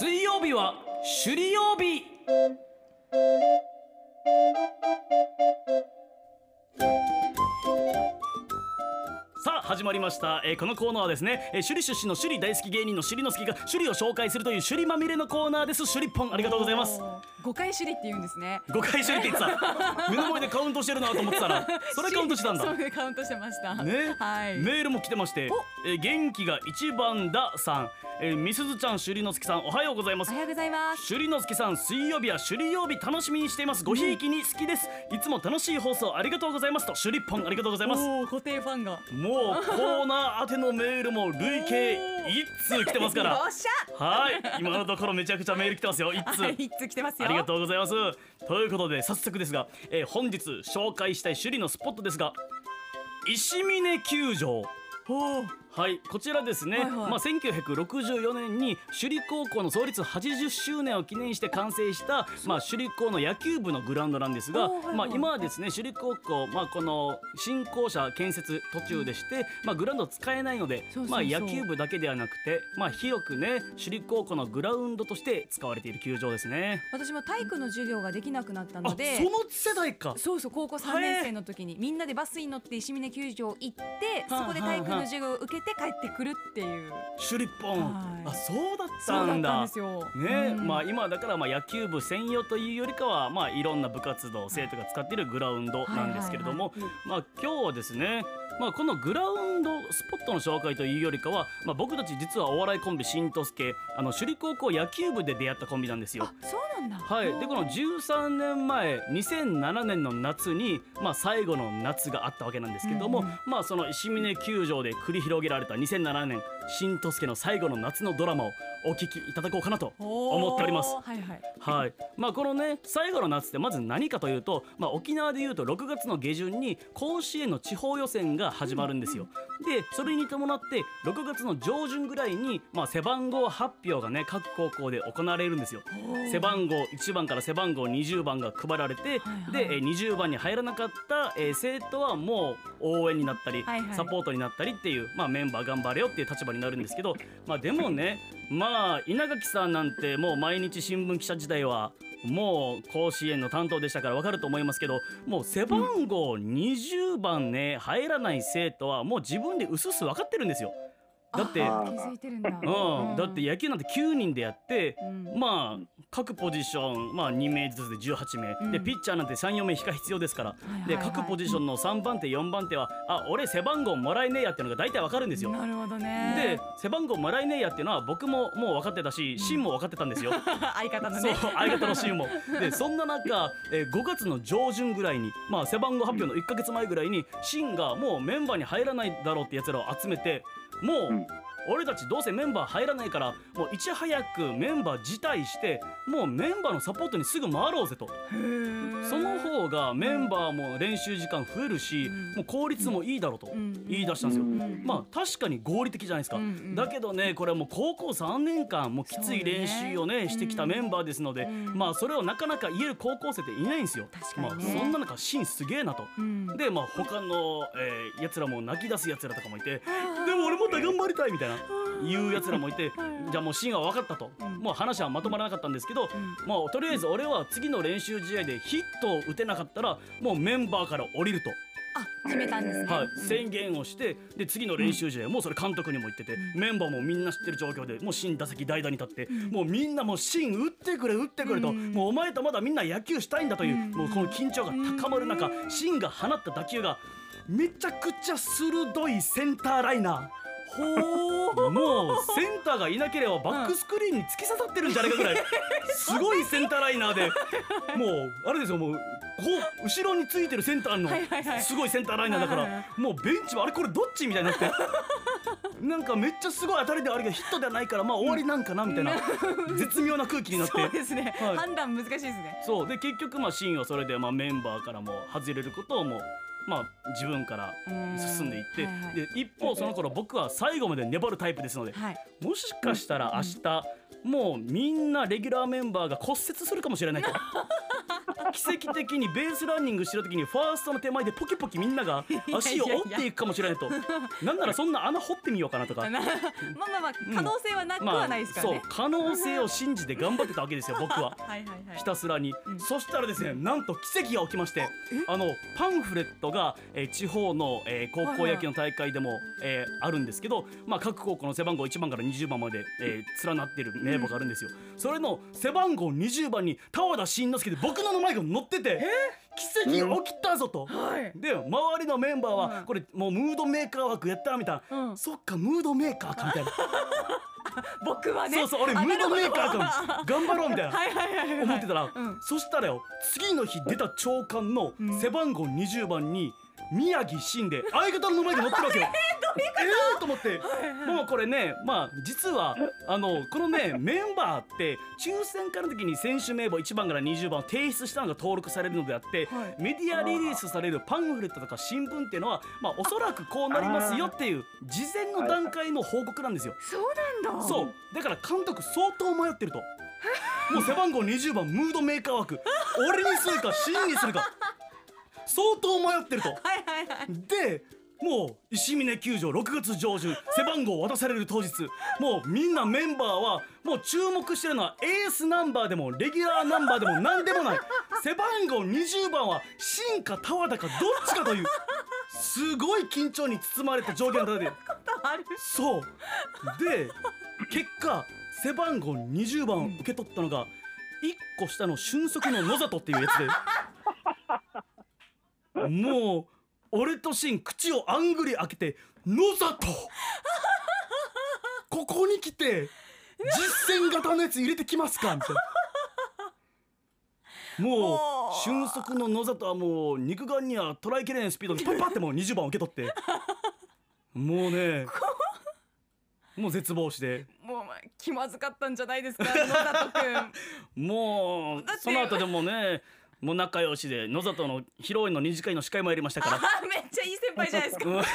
水曜日は首里曜日。さあ始まりました、えーこのコーナーはですね、えー首里出身の首里大好き芸人の首里の好きが首里を紹介するという首里まみれのコーナーです。首里ポンありがとうございます。5回首里って言うんですね。5回首里って言ってた。目の前でカウントしてるなと思ってたらそれカウントしてたんだ。そうねカウントしてました。ね、はい。メールも来てまして、えー元気が一番ださん、えー、みすずちゃん首里のすきさんおはようございます。おはようございます。首里のすきさん水曜日は首里曜日楽しみにしています。ごひいきに好きです。いつも楽しい放送ありがとうございますと首里ポンありがとうございます。固定ファンが。もうコーナー宛てのメールも累計一通来てますから。よっしはい今のところめちゃくちゃメール来てますよ。一通一通来てますよ。ありがとうございます。ということで早速ですが、えー本日紹介したい首里のスポットですが石峰球場。おーはいこちらですね、はいはい。まあ、1964年に首里高校の創立80周年を記念して完成した、まあ、首里高の野球部のグラウンドなんですが、はいはい。まあ、今はですね首里高校、まあ、この新校舎建設途中でして、まあ、グラウンド使えないのでまあ、野球部だけではなくて、まあ、広くね首里高校のグラウンドとして使われている球場ですね。私も体育の授業ができなくなったあのでその世代か。そうそう高校3年生の時にみんなでバスに乗って石峰球場行ってそこで体育の授業を受けて帰ってくるっていう。首里ポン、はい。あそうだったんだ。ですよ。ね、うん。まあ今だからまあ野球部専用というよりかはまあいろんな部活動生徒が使っているグラウンドなんですけれども、まあ今日はですねまあこのグラウンドスポットの紹介というよりかはまあ僕たち実はお笑いコンビしんとすけあの首里高校野球部で出会ったコンビなんですよ。あそうなんだ。はい、でこの13年前2007年の夏に、まあ、最後の夏があったわけなんですけども、うんうんまあその石峰球場で繰り広げられた2007年新とすけの最後の夏のドラマをお聞きいただこうかなと思っております。はいはい。はい、まあこのね最後の夏ってまず何かというと、まあ、沖縄でいうと6月の下旬に甲子園の地方予選が始まるんですよ。でそれに伴って6月の上旬ぐらいに、まあ、背番号発表がね各高校で行われるんですよ。背番号1番から背番号20番が配られて、はいはい。でえー20番に入らなかった、えー生徒はもう応援になったり、はいはい。サポートになったりっていう、まあ、メンバー頑張れよっていう立場になるんですけど、まあ、でもねまあ稲垣さんなんてもう毎日新聞記者時代はもう甲子園の担当でしたから分かると思いますけどもう背番号20番ね入らない生徒はもう自分でうすうす分かってるんですよ。だってあ気づいてるんだ。うん、だって野球なんて9人でやって、うん。まあ各ポジション、まあ、2名ずつで18名、うん。でピッチャーなんて34名しか必要ですから、はいはいで各ポジションの3番手4番手はあ俺背番号もらえねえやっていうのが大体わかるんですよ。なるほどでね背番号もらえねえやっていうのは僕ももう分かってたしシンも分かってたんですよ。相方のそうね相方のシーンも。でそんな中、えー5月の上旬ぐらいに、まあ、背番号発表の1か月前ぐらいにシンがもうメンバーに入らないだろうってやつらを集めてもう、俺たちどうせメンバー入らないからもういち早くメンバー辞退してもうメンバーのサポートにすぐ回ろうぜとその方がメンバーも練習時間増えるし、うんもう効率もいいだろうと言い出したんですよ。んまあ確かに合理的じゃないですか、うんだけどねこれはもう高校3年間もうきつい練習をねしてきたメンバーですので、まあそれをなかなか言える高校生っていないんですよ。まあそんな中シンすげえなと。でまあ他の、えー、やつらも泣き出すやつらとかもいてでも俺もっと頑張りたいみたいな言うやつらもいてじゃあもうシンは分かったと、うん。もう話はまとまらなかったんですけど、まあとりあえず俺は次の練習試合でヒットを打てなかったらもうメンバーから降りると。あ決めたんですね。はい、うん。宣言をしてで次の練習試合、もうそれ監督にも言ってて、メンバーもみんな知ってる状況でもう新打席代打に立って、もうみんなもう新打ってくれ打ってくれと、うん。もうお前とまだみんな野球したいんだという、うん。もうこの緊張が高まる中、新が放った打球がめちゃくちゃ鋭いセンターライナー。もうセンターがいなければバックスクリーンに突き刺さってるんじゃないかぐらい。すごいセンターライナーで。もうあれですよもうこう後ろについてるセンターのすごいセンターライナーだからもうベンチはあれこれどっちみたいになってなんかめっちゃすごい当たりではあるけどヒットではないからまあ終わりなんかなみたいな絶妙な空気になって。そうですね。はい。判断難しいですね。そう。で結局まあシーンはそれでまあメンバーからも外れることをもうまあ自分から進んでいって、はいはい。で一方その頃僕は最後まで粘るタイプですので、はい。もしかしたら明日、もうみんなレギュラーメンバーが骨折するかもしれないと奇跡的にベースランニングしてる時にファーストの手前でポキポキみんなが 足を折っていくかもしれないと。なんならそんな穴掘ってみようかなとか。なまあまあまあ可能性はなくはないですからね、そう可能性を信じて頑張ってたわけですよ 僕は。はいはいはい。ひたすらに、うん。そしたらですねなんと奇跡が起きましてあのパンフレットが、えー地方の、えー高校野球の大会でも、えーあるんですけど、まあ、各高校の背番号1番から20番まで、えー連なってる名簿があるんですよ、それの背番号20番に田和田慎之介で僕の名前が載ってて奇跡が起きたぞと。はい。で周りのメンバーは、うん。これもうムードメーカー枠やったみたいな、うん。そっかムードメーカーかみたいな、僕はね。そうそう俺ムードメーカーか頑張ろうみたいな。思ってたら、うん。そしたらよ次の日出た朝刊のうん背番号20番に宮城真で相方の名前が載ってるわけよ。えーと思って。もうこれねまあ実はあのこのねメンバーって抽選会の時に選手名簿1番から20番を提出したのが登録されるのであって、はい。メディアリリースされるパンフレットとか新聞っていうのはまあおそらくこうなりますよっていう事前の段階の報告なんですよ。そうなんだ。そう。だから監督相当迷ってると。もう背番号20番ムードメーカー枠。俺にするか真にするか。相当迷ってると。はいはいはい。でもう石峰球場6月上旬背番号を渡される当日。もうみんなメンバーはもう注目してるのはエースナンバーでもレギュラーナンバーでも何でもない。背番号20番は新か田和田かどっちかというすごい緊張に包まれた状況に立てて。ある？そう。で結果背番号20番を受け取ったのが1個下の俊足の野里っていうやつで。もう俺とシン口をあんぐり開けて「野里!」ここに来て実践型のやつ入れてきますかみたいな。ももうう俊足の野里はもう肉眼には捉えきれないスピードでパッパってもう20番受け取ってもうねもう絶望してもうまあ気まずかったんじゃないですか野里くん もうその後でもねもう仲良しで野里の披露宴の二次会の司会もやりましたから。あめっちゃいい先輩じゃないですか。うん。めっちゃ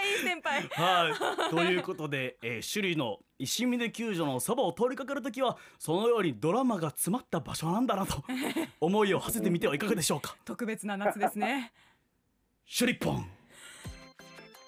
いい先輩。はい、ということで、えー、首里の石峰球場のそばを通りかかるときはそのようにドラマが詰まった場所なんだなと 思いを馳せてみてはいかがでしょうか。特別な夏ですね。シュリッポン